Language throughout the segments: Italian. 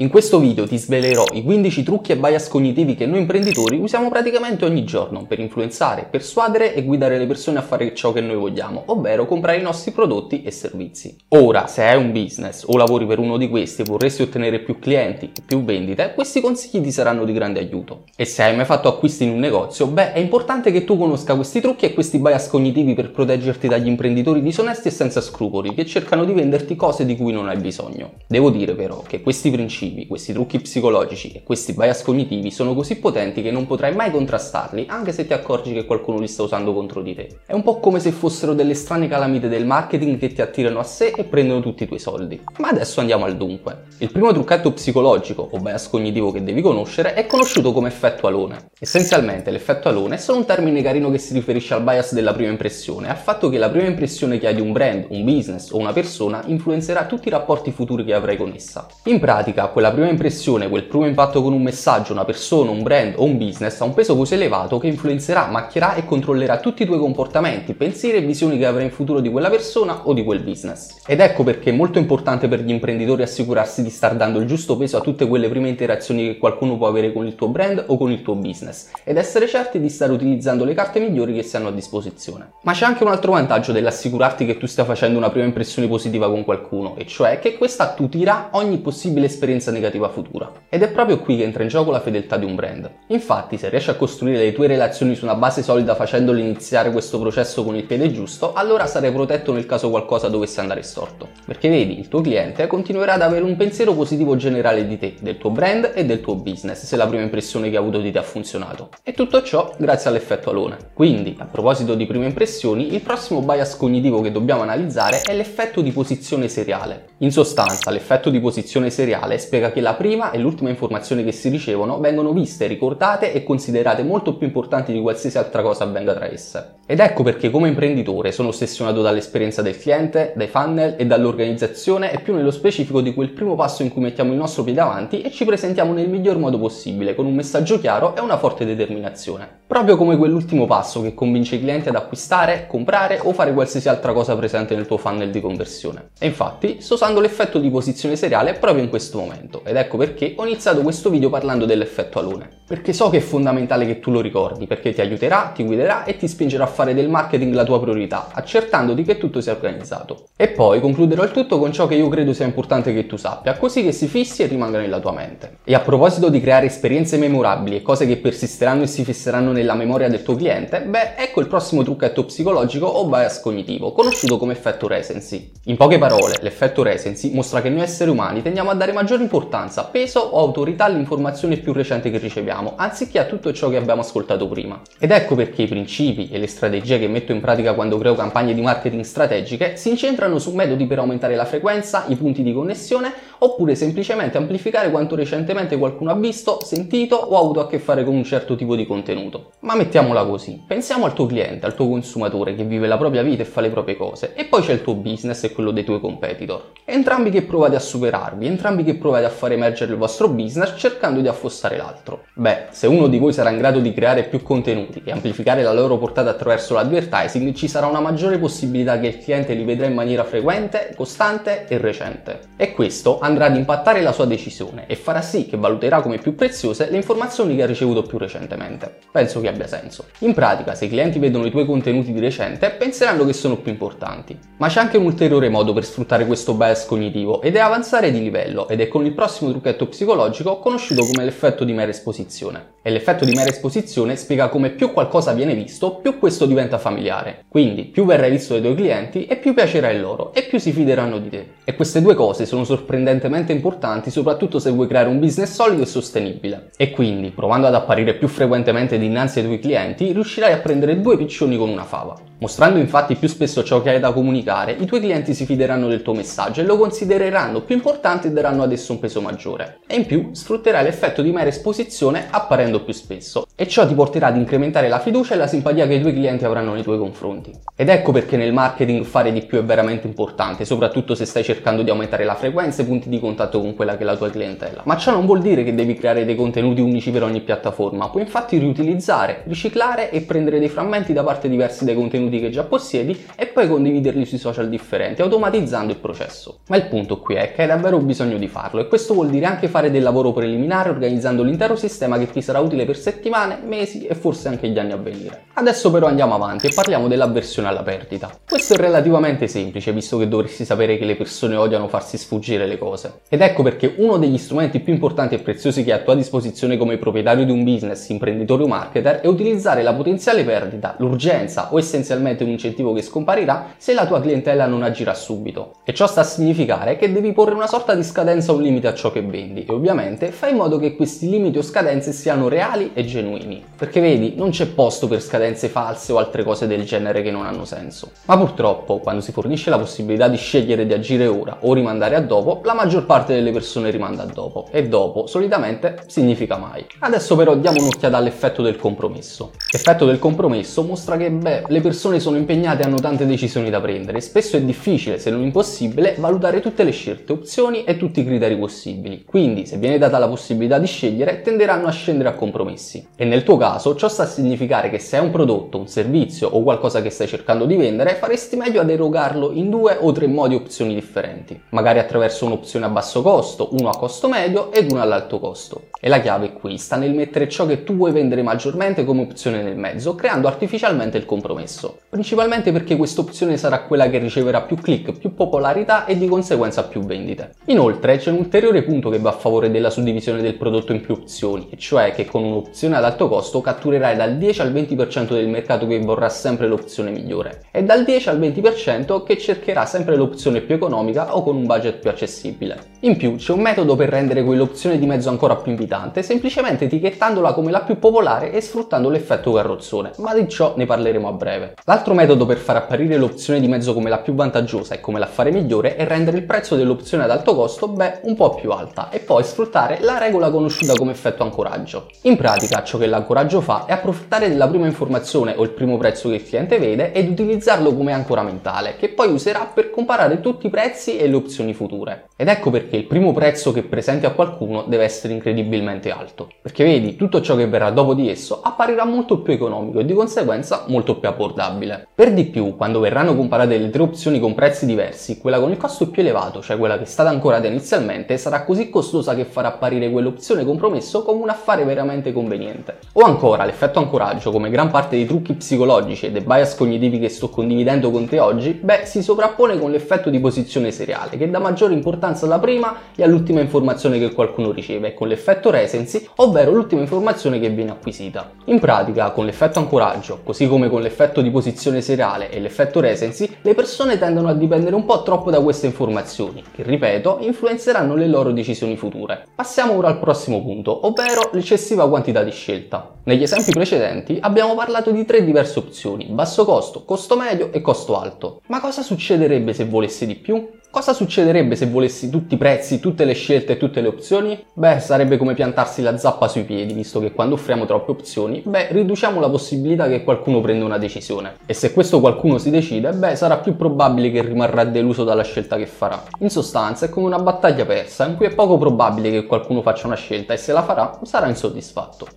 In questo video ti svelerò i 15 trucchi e bias cognitivi che noi imprenditori usiamo praticamente ogni giorno per influenzare, persuadere e guidare le persone a fare ciò che noi vogliamo, ovvero comprare i nostri prodotti e servizi. Ora, se hai un business o lavori per uno di questi e vorresti ottenere più clienti e più vendite, questi consigli ti saranno di grande aiuto. E se hai mai fatto acquisti in un negozio, beh, è importante che tu conosca questi trucchi e questi bias cognitivi per proteggerti dagli imprenditori disonesti e senza scrupoli che cercano di venderti cose di cui non hai bisogno. Devo dire però che questi principi cognitivi, questi trucchi psicologici e questi bias cognitivi sono così potenti che non potrai mai contrastarli anche se ti accorgi che qualcuno li sta usando contro di te. È un po' come se fossero delle strane calamite del marketing che ti attirano a sé e prendono tutti i tuoi soldi. Ma adesso andiamo al dunque. Il primo trucchetto psicologico o bias cognitivo che devi conoscere è conosciuto come effetto alone. Essenzialmente l'effetto alone è solo un termine carino che si riferisce al bias della prima impressione, al fatto che la prima impressione che hai di un brand, un business o una persona influenzerà tutti i rapporti futuri che avrai con essa. In pratica, quella prima impressione, quel primo impatto con un messaggio, una persona, un brand o un business ha un peso così elevato che influenzerà, macchierà e controllerà tutti i tuoi comportamenti, pensieri e visioni che avrai in futuro di quella persona o di quel business. Ed ecco perché è molto importante per gli imprenditori assicurarsi di star dando il giusto peso a tutte quelle prime interazioni che qualcuno può avere con il tuo brand o con il tuo business ed essere certi di stare utilizzando le carte migliori che si hanno a disposizione. Ma c'è anche un altro vantaggio dell'assicurarti che tu stia facendo una prima impressione positiva con qualcuno, e cioè che questa attutirà ogni possibile esperienza esperienza negativa futura. Ed è proprio qui che entra in gioco la fedeltà di un brand. Infatti, se riesci a costruire le tue relazioni su una base solida facendole iniziare questo processo con il piede giusto, allora sarai protetto nel caso qualcosa dovesse andare storto. Perché vedi, il tuo cliente continuerà ad avere un pensiero positivo generale di te, del tuo brand e del tuo business, se la prima impressione che ha avuto di te ha funzionato. E tutto ciò grazie all'effetto alone. Quindi, a proposito di prime impressioni, il prossimo bias cognitivo che dobbiamo analizzare è l'effetto di posizione seriale. In sostanza, l'effetto di posizione seriale spiega che la prima e l'ultima informazione che si ricevono vengono viste, ricordate e considerate molto più importanti di qualsiasi altra cosa avvenga tra esse. Ed ecco perché come imprenditore sono ossessionato dall'esperienza del cliente, dai funnel e dall'organizzazione e più nello specifico di quel primo passo in cui mettiamo il nostro piede avanti e ci presentiamo nel miglior modo possibile, con un messaggio chiaro e una forte determinazione. Proprio come quell'ultimo passo che convince i clienti ad acquistare, comprare o fare qualsiasi altra cosa presente nel tuo funnel di conversione. E infatti sto usando l'effetto di posizione seriale proprio in questo momento ed ecco perché ho iniziato questo video parlando dell'effetto alone. Perché so che è fondamentale che tu lo ricordi, perché ti aiuterà, ti guiderà e ti spingerà a fare del marketing la tua priorità, accertandoti che tutto sia organizzato. E poi concluderò il tutto con ciò che io credo sia importante che tu sappia, così che si fissi e rimanga nella tua mente. E a proposito di creare esperienze memorabili e cose che persisteranno e si fisseranno nella memoria del tuo cliente, beh, ecco il prossimo trucchetto psicologico o bias cognitivo, conosciuto come effetto recency. In poche parole, l'effetto recency mostra che noi esseri umani tendiamo a dare maggiore importanza, peso o autorità all'informazione più recente che riceviamo vogliamo, anziché a tutto ciò che abbiamo ascoltato prima. Ed ecco perché i principi e le strategie che metto in pratica quando creo campagne di marketing strategiche si incentrano su metodi per aumentare la frequenza, i punti di connessione, oppure semplicemente amplificare quanto recentemente qualcuno ha visto, sentito o ha avuto a che fare con un certo tipo di contenuto. Ma mettiamola così, pensiamo al tuo cliente, al tuo consumatore che vive la propria vita e fa le proprie cose, e poi c'è il tuo business e quello dei tuoi competitor. Entrambi che provate a superarvi, entrambi che provate a far emergere il vostro business cercando di affossare l'altro. Beh, Beh, se uno di voi sarà in grado di creare più contenuti e amplificare la loro portata attraverso l'advertising, ci sarà una maggiore possibilità che il cliente li vedrà in maniera frequente, costante e recente. E questo andrà ad impattare la sua decisione e farà sì che valuterà come più preziose le informazioni che ha ricevuto più recentemente. Penso che abbia senso. In pratica, se i clienti vedono i tuoi contenuti di recente, penseranno che sono più importanti. Ma c'è anche un ulteriore modo per sfruttare questo bias cognitivo ed è avanzare di livello ed è con il prossimo trucchetto psicologico conosciuto come l'effetto di mera esposizione esposizione. E l'effetto di mera esposizione spiega come più qualcosa viene visto, più questo diventa familiare. Quindi più verrai visto dai tuoi clienti e più piacerai loro e più si fideranno di te. E queste due cose sono sorprendentemente importanti soprattutto se vuoi creare un business solido e sostenibile. E quindi, provando ad apparire più frequentemente dinanzi ai tuoi clienti, riuscirai a prendere due piccioni con una fava. Mostrando infatti più spesso ciò che hai da comunicare, i tuoi clienti si fideranno del tuo messaggio e lo considereranno più importante e daranno ad esso un peso maggiore. E in più sfrutterai l'effetto di mera esposizione apparendo ripetendo più spesso e ciò ti porterà ad incrementare la fiducia e la simpatia che i tuoi clienti avranno nei tuoi confronti. Ed ecco perché nel marketing fare di più è veramente importante, soprattutto se stai cercando di aumentare la frequenza e i punti di contatto con quella che è la tua clientela. Ma ciò non vuol dire che devi creare dei contenuti unici per ogni piattaforma, puoi infatti riutilizzare, riciclare e prendere dei frammenti da parte diversi dai contenuti che già possiedi e poi condividerli sui social differenti, automatizzando il processo. Ma il punto qui è che hai davvero bisogno di farlo e questo vuol dire anche fare del lavoro preliminare organizzando l'intero sistema che ti sarà utile per settimane, mesi e forse anche gli anni a venire. Adesso però andiamo avanti e parliamo dell'avversione alla perdita. Questo è relativamente semplice visto che dovresti sapere che le persone odiano farsi sfuggire le cose. Ed ecco perché uno degli strumenti più importanti e preziosi che hai a tua disposizione come proprietario di un business, imprenditore o marketer è utilizzare la potenziale perdita, l'urgenza o essenzialmente un incentivo che scomparirà se la tua clientela non agirà subito. E ciò sta a significare che devi porre una sorta di scadenza o un limite a ciò che vendi e ovviamente fai in modo che questi limiti o scadenze siano reali e genuini. Perché vedi, non c'è posto per scadenze false o altre cose del genere che non hanno senso. Ma purtroppo, quando si fornisce la possibilità di scegliere di agire ora o rimandare a dopo, la maggior parte delle persone rimanda a dopo e dopo solitamente significa mai. Adesso però diamo un'occhiata all'effetto del compromesso. L'effetto del compromesso mostra che beh, le persone sono impegnate e hanno tante decisioni da prendere. Spesso è difficile, se non impossibile, valutare tutte le scelte, opzioni e tutti i criteri possibili. Quindi, se viene data la possibilità di scegliere, tenderanno a scendere a compromessi. E nel tuo caso, ciò sta a significare che se hai un prodotto, un servizio o qualcosa che stai cercando di vendere, faresti meglio ad erogarlo in due o tre modi opzioni differenti. Magari attraverso un'opzione a basso costo, uno a costo medio ed uno all'alto costo. E la chiave qui sta nel mettere ciò che tu vuoi vendere maggiormente come opzione nel mezzo, creando artificialmente il compromesso. Principalmente perché questa opzione sarà quella che riceverà più click, più popolarità e di conseguenza più vendite. Inoltre c'è un ulteriore punto che va a favore della suddivisione del prodotto in più opzioni, cioè che con un'opzione ad alto costo catturerai dal 10 al 20% del mercato che vorrà sempre l'opzione migliore e dal 10 al 20% che cercherà sempre l'opzione più economica o con un budget più accessibile. In più c'è un metodo per rendere quell'opzione di mezzo ancora più invitante, semplicemente etichettandola come la più popolare e sfruttando l'effetto carrozzone, ma di ciò ne parleremo a breve. L'altro metodo per far apparire l'opzione di mezzo come la più vantaggiosa e come l'affare migliore è rendere il prezzo dell'opzione ad alto costo, beh, un po' più alta e poi sfruttare la regola conosciuta come effetto ancoraggio. In pratica ciò che l'ancoraggio fa è approfittare della prima informazione o il primo prezzo che il cliente vede ed utilizzarlo come ancora mentale, che poi userà per comparare tutti i prezzi e le opzioni future. Ed ecco perché il primo prezzo che presenti a qualcuno deve essere incredibilmente alto. Perché vedi, tutto ciò che verrà dopo di esso apparirà molto più economico e di conseguenza molto più abbordabile. Per di più, quando verranno comparate le tre opzioni con prezzi diversi, quella con il costo più elevato, cioè quella che è stata ancorata inizialmente, sarà così costosa che farà apparire quell'opzione compromesso come un affare veramente conveniente. O ancora, l'effetto ancoraggio, come gran parte dei trucchi psicologici e dei bias cognitivi che sto condividendo con te oggi, beh, si sovrappone con l'effetto di posizione seriale, che dà maggiore importanza alla prima e all'ultima informazione che qualcuno riceve, con l'effetto recency, ovvero l'ultima informazione che viene acquisita. In pratica, con l'effetto ancoraggio, così come con l'effetto di posizione seriale e l'effetto recency, le persone tendono a dipendere un po' troppo da queste informazioni, che ripeto, influenzeranno le loro decisioni future. Passiamo ora al prossimo punto, ovvero l'eccessiva quantità di scelta. Negli esempi precedenti abbiamo parlato di tre diverse opzioni, basso costo, costo medio e costo alto. Ma cosa succederebbe se volessi di più? Cosa succederebbe se volessi tutti i prezzi, tutte le scelte e tutte le opzioni? Beh, sarebbe come piantarsi la zappa sui piedi, visto che quando offriamo troppe opzioni, beh, riduciamo la possibilità che qualcuno prenda una decisione. E se questo qualcuno si decide, beh, sarà più probabile che rimarrà deluso dalla scelta che farà. In sostanza è come una battaglia persa, in cui è poco probabile che qualcuno faccia una scelta e se la farà sarà insoddisfatto.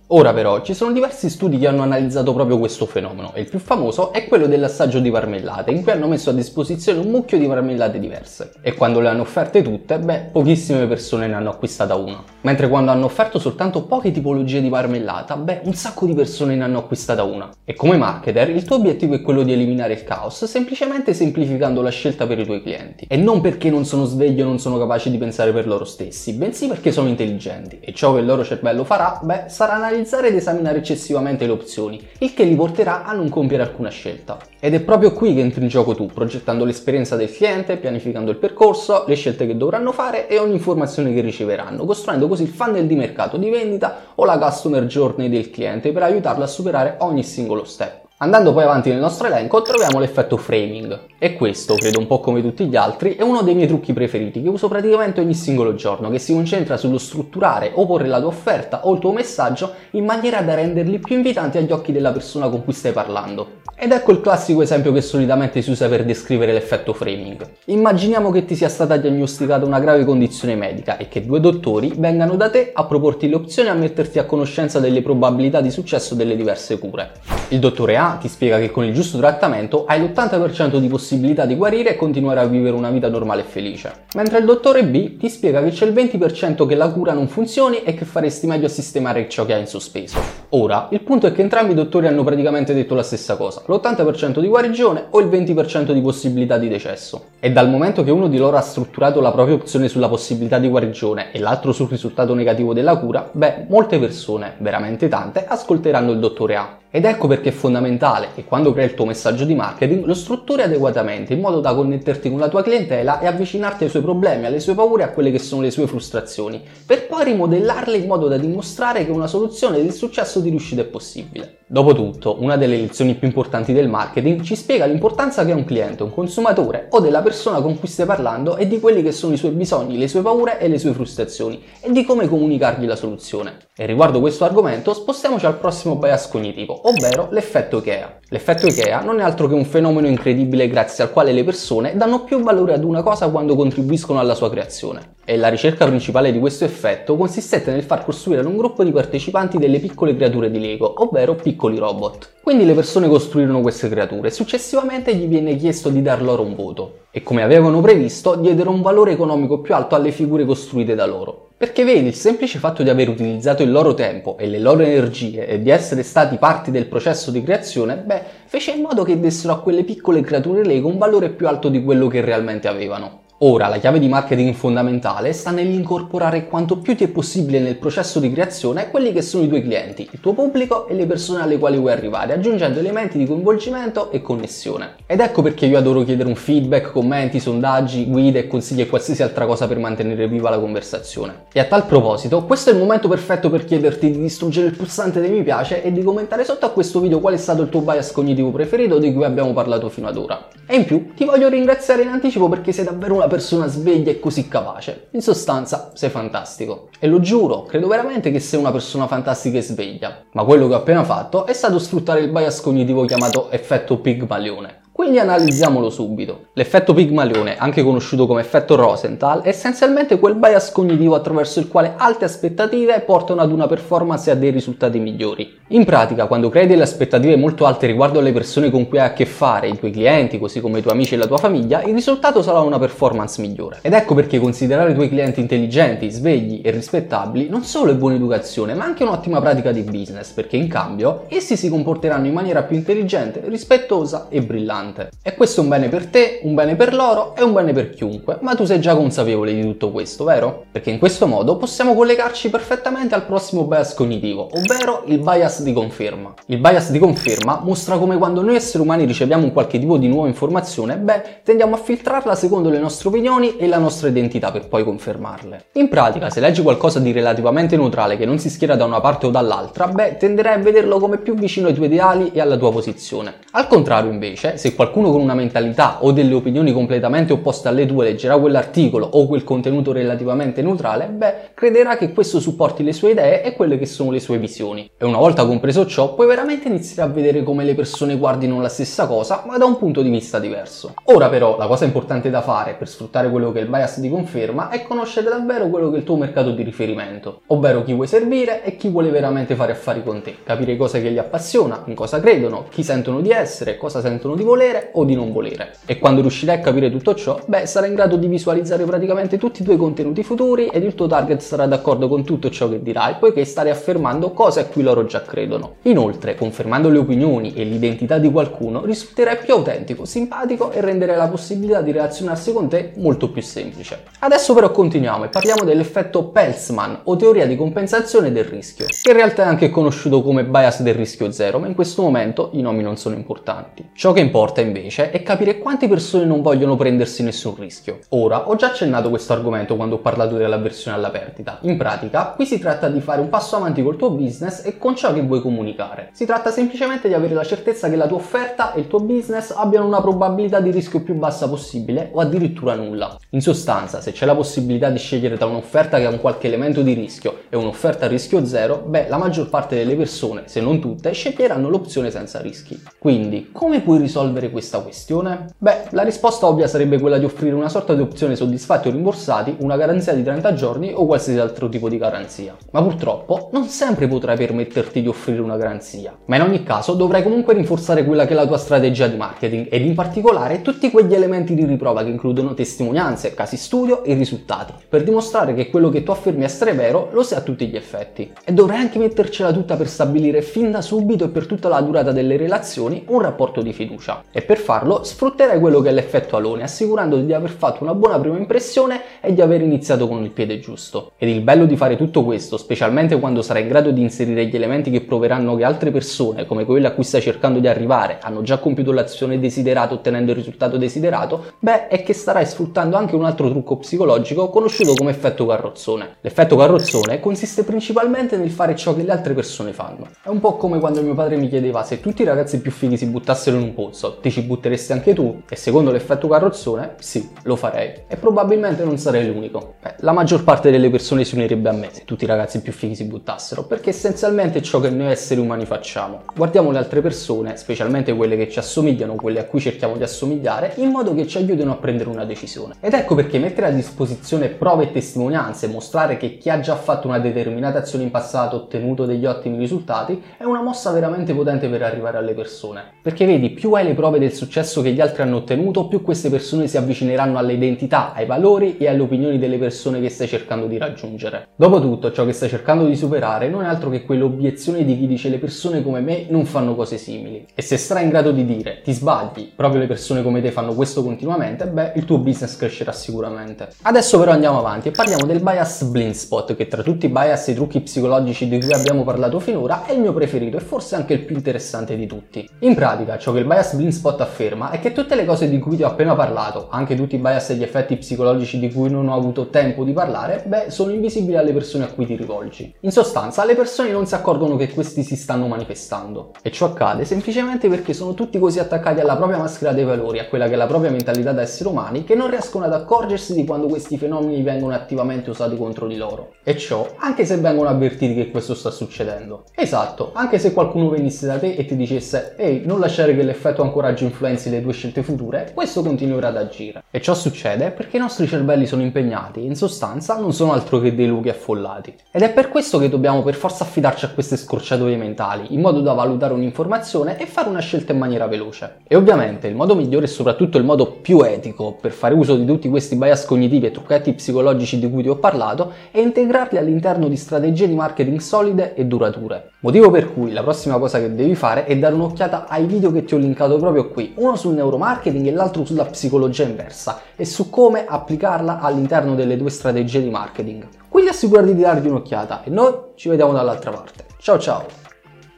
Ora però, ci sono diversi studi che hanno analizzato proprio questo fenomeno, e il più famoso è quello dell'assaggio di marmellate, in cui hanno messo a disposizione un mucchio di marmellate diverse e quando le hanno offerte tutte, beh, pochissime persone ne hanno acquistata una. Mentre quando hanno offerto soltanto poche tipologie di marmellata, beh, un sacco di persone ne hanno acquistata una. E come marketer, il tuo obiettivo è quello di eliminare il caos, semplicemente semplificando la scelta per i tuoi clienti. E non perché non sono svegli o non sono capaci di pensare per loro stessi, bensì perché sono intelligenti. E ciò che il loro cervello farà, beh, sarà analizzare ed esaminare eccessivamente le opzioni, il che li porterà a non compiere alcuna scelta. Ed è proprio qui che entri in gioco tu, progettando l'esperienza del cliente, pianificando il percorso, le scelte che dovranno fare e ogni informazione che riceveranno, costruendo così il funnel di mercato di vendita o la customer journey del cliente per aiutarlo a superare ogni singolo step. Andando poi avanti nel nostro elenco troviamo l'effetto framing e questo, credo un po' come tutti gli altri, è uno dei miei trucchi preferiti che uso praticamente ogni singolo giorno, che si concentra sullo strutturare o porre la tua offerta o il tuo messaggio in maniera da renderli più invitanti agli occhi della persona con cui stai parlando. Ed ecco il classico esempio che solitamente si usa per descrivere l'effetto framing. Immaginiamo che ti sia stata diagnosticata una grave condizione medica e che due dottori vengano da te a proporti le opzioni e a metterti a conoscenza delle probabilità di successo delle diverse cure. Il dottore A ti spiega che con il giusto trattamento hai l'80% di possibilità di guarire e continuare a vivere una vita normale e felice. Mentre il dottore B ti spiega che c'è il 20% che la cura non funzioni e che faresti meglio a sistemare ciò che hai in sospeso. Ora, il punto è che entrambi i dottori hanno praticamente detto la stessa cosa, l'80% di guarigione o il 20% di possibilità di decesso. E dal momento che uno di loro ha strutturato la propria opzione sulla possibilità di guarigione e l'altro sul risultato negativo della cura, beh, molte persone, veramente tante, ascolteranno il dottore A. Ed ecco perché è fondamentale che quando crei il tuo messaggio di marketing lo strutturi adeguatamente in modo da connetterti con la tua clientela e avvicinarti ai suoi problemi, alle sue paure e a quelle che sono le sue frustrazioni, per poi rimodellarle in modo da dimostrare che una soluzione del successo di riuscita è possibile. Dopotutto, una delle lezioni più importanti del marketing ci spiega l'importanza che un cliente, un consumatore o della persona con cui stai parlando e di quelli che sono i suoi bisogni, le sue paure e le sue frustrazioni e di come comunicargli la soluzione. E riguardo questo argomento spostiamoci al prossimo bias cognitivo, ovvero l'effetto IKEA. L'effetto IKEA non è altro che un fenomeno incredibile grazie al quale le persone danno più valore ad una cosa quando contribuiscono alla sua creazione. E la ricerca principale di questo effetto consistette nel far costruire ad un gruppo di partecipanti delle piccole creature di Lego, ovvero piccoli robot. Quindi le persone costruirono queste creature e successivamente gli viene chiesto di dar loro un voto. E come avevano previsto, diedero un valore economico più alto alle figure costruite da loro. Perché vedi, il semplice fatto di aver utilizzato il loro tempo e le loro energie e di essere stati parte del processo di creazione, beh, fece in modo che dessero a quelle piccole creature Lego un valore più alto di quello che realmente avevano. Ora, la chiave di marketing fondamentale sta nell'incorporare quanto più ti è possibile nel processo di creazione quelli che sono i tuoi clienti, il tuo pubblico e le persone alle quali vuoi arrivare, aggiungendo elementi di coinvolgimento e connessione. Ed ecco perché io adoro chiedere un feedback, commenti, sondaggi, guide e consigli e qualsiasi altra cosa per mantenere viva la conversazione. E a tal proposito, questo è il momento perfetto per chiederti di distruggere il pulsante dei mi piace e di commentare sotto a questo video qual è stato il tuo bias cognitivo preferito di cui abbiamo parlato fino ad ora. E in più ti voglio ringraziare in anticipo perché sei davvero una persona sveglia e così capace. In sostanza, sei fantastico. E lo giuro, credo veramente che sei una persona fantastica e sveglia. Ma quello che ho appena fatto è stato sfruttare il bias cognitivo chiamato effetto Pigmalione. Quindi analizziamolo subito. L'effetto Pigmalione, anche conosciuto come effetto Rosenthal, è essenzialmente quel bias cognitivo attraverso il quale alte aspettative portano ad una performance e a dei risultati migliori. In pratica, quando crei delle aspettative molto alte riguardo alle persone con cui hai a che fare, i tuoi clienti, così come i tuoi amici e la tua famiglia, il risultato sarà una performance migliore. Ed ecco perché considerare i tuoi clienti intelligenti, svegli e rispettabili non solo è buona educazione, ma anche un'ottima pratica di business, perché in cambio essi si comporteranno in maniera più intelligente, rispettosa e brillante importante. E questo è un bene per te, un bene per loro e un bene per chiunque, ma tu sei già consapevole di tutto questo, vero? Perché in questo modo possiamo collegarci perfettamente al prossimo bias cognitivo, ovvero il bias di conferma. Il bias di conferma mostra come quando noi esseri umani riceviamo un qualche tipo di nuova informazione, beh, tendiamo a filtrarla secondo le nostre opinioni e la nostra identità per poi confermarle. In pratica, se leggi qualcosa di relativamente neutrale che non si schiera da una parte o dall'altra, beh, tenderai a vederlo come più vicino ai tuoi ideali e alla tua posizione. Al contrario, invece, se qualcuno con una mentalità o delle opinioni completamente opposte alle tue leggerà quell'articolo o quel contenuto relativamente neutrale, beh, crederà che questo supporti le sue idee e quelle che sono le sue visioni. E una volta compreso ciò, puoi veramente iniziare a vedere come le persone guardino la stessa cosa, ma da un punto di vista diverso. Ora però, la cosa importante da fare per sfruttare quello che il bias ti conferma è conoscere davvero quello che è il tuo mercato di riferimento, ovvero chi vuoi servire e chi vuole veramente fare affari con te, capire cosa che li appassiona, in cosa credono, chi sentono di essere, cosa sentono di volere volere o di non volere. E quando riuscirai a capire tutto ciò, beh, sarai in grado di visualizzare praticamente tutti i tuoi contenuti futuri ed il tuo target sarà d'accordo con tutto ciò che dirai, poiché starai affermando cose a cui loro già credono. Inoltre, confermando le opinioni e l'identità di qualcuno, risulterai più autentico, simpatico e renderai la possibilità di relazionarsi con te molto più semplice. Adesso però continuiamo e parliamo dell'effetto Peltzman o teoria di compensazione del rischio, che in realtà è anche conosciuto come bias del rischio zero, ma in questo momento i nomi non sono importanti. Ciò che importa importa invece è capire quante persone non vogliono prendersi nessun rischio. Ora, ho già accennato questo argomento quando ho parlato dell'avversione alla perdita. In pratica, qui si tratta di fare un passo avanti col tuo business e con ciò che vuoi comunicare. Si tratta semplicemente di avere la certezza che la tua offerta e il tuo business abbiano una probabilità di rischio più bassa possibile o addirittura nulla. In sostanza, se c'è la possibilità di scegliere tra un'offerta che ha un qualche elemento di rischio e un'offerta a rischio zero, beh, la maggior parte delle persone, se non tutte, sceglieranno l'opzione senza rischi. Quindi, come puoi risolvere questa questione? Beh, la risposta ovvia sarebbe quella di offrire una sorta di opzione soddisfatti o rimborsati, una garanzia di 30 giorni o qualsiasi altro tipo di garanzia. Ma purtroppo non sempre potrai permetterti di offrire una garanzia. Ma in ogni caso dovrai comunque rinforzare quella che è la tua strategia di marketing ed in particolare tutti quegli elementi di riprova che includono testimonianze, casi studio e risultati, per dimostrare che quello che tu affermi essere vero lo sia a tutti gli effetti. E dovrai anche mettercela tutta per stabilire fin da subito e per tutta la durata delle relazioni un rapporto di fiducia. E per farlo sfrutterai quello che è l'effetto alone, assicurandoti di aver fatto una buona prima impressione e di aver iniziato con il piede giusto. Ed il bello di fare tutto questo, specialmente quando sarai in grado di inserire gli elementi che proveranno che altre persone, come quelle a cui stai cercando di arrivare, hanno già compiuto l'azione desiderata ottenendo il risultato desiderato, beh, è che starai sfruttando anche un altro trucco psicologico conosciuto come effetto carrozzone. L'effetto carrozzone consiste principalmente nel fare ciò che le altre persone fanno. È un po' come quando mio padre mi chiedeva se tutti i ragazzi più fighi si buttassero in un pozzo, ti ci butteresti anche tu? E secondo l'effetto carrozzone, sì, lo farei. E probabilmente non sarei l'unico. Beh, la maggior parte delle persone si unirebbe a me se tutti i ragazzi più fighi si buttassero, perché essenzialmente è ciò che noi esseri umani facciamo. Guardiamo le altre persone, specialmente quelle che ci assomigliano, quelle a cui cerchiamo di assomigliare, in modo che ci aiutino a prendere una decisione. Ed ecco perché mettere a disposizione prove e testimonianze, mostrare che chi ha già fatto una determinata azione in passato ha ottenuto degli ottimi risultati, è una mossa veramente potente per arrivare alle persone. Perché vedi, più hai le prove del successo che gli altri hanno ottenuto, più queste persone si avvicineranno alle identità, ai valori e alle opinioni delle persone che stai cercando di raggiungere. Dopotutto, ciò che stai cercando di superare non è altro che quell'obiezione di chi dice le persone come me non fanno cose simili. E se sarai in grado di dire ti sbagli, proprio le persone come te fanno questo continuamente, beh, il tuo business crescerà sicuramente. Adesso però andiamo avanti e parliamo del bias blind spot, che tra tutti i bias e i trucchi psicologici di cui abbiamo parlato finora è il mio preferito e forse anche il più interessante di tutti. In pratica, ciò che il bias blind spot afferma è che tutte le cose di cui ti ho appena parlato, anche tutti i bias e gli effetti psicologici di cui non ho avuto tempo di parlare, beh, sono invisibili alle persone a cui ti rivolgi. In sostanza, le persone non si accorgono che questi si stanno manifestando. E ciò accade semplicemente perché sono tutti così attaccati alla propria maschera dei valori, a quella che è la propria mentalità da esseri umani, che non riescono ad accorgersi di quando questi fenomeni vengono attivamente usati contro di loro. E ciò anche se vengono avvertiti che questo sta succedendo. Esatto, anche se qualcuno venisse da te e ti dicesse ehi, non lasciare che l'effetto ancoraggio influenzi le tue scelte future, questo continuerà ad agire. E ciò succede perché i nostri cervelli sono impegnati in sostanza non sono altro che dei luoghi affollati. Ed è per questo che dobbiamo per forza affidarci a queste scorciatoie mentali, in modo da valutare un'informazione e fare una scelta in maniera veloce. E ovviamente il modo migliore e soprattutto il modo più etico per fare uso di tutti questi bias cognitivi e trucchetti psicologici di cui ti ho parlato è integrarli all'interno di strategie di marketing solide e durature. Motivo per cui la prossima cosa che devi fare è dare un'occhiata ai video che ti ho linkato proprio qui, uno sul neuromarketing e l'altro sulla psicologia inversa e su come applicarla all'interno delle tue strategie di marketing. Quindi assicurati di dargli un'occhiata e noi ci vediamo dall'altra parte. Ciao ciao!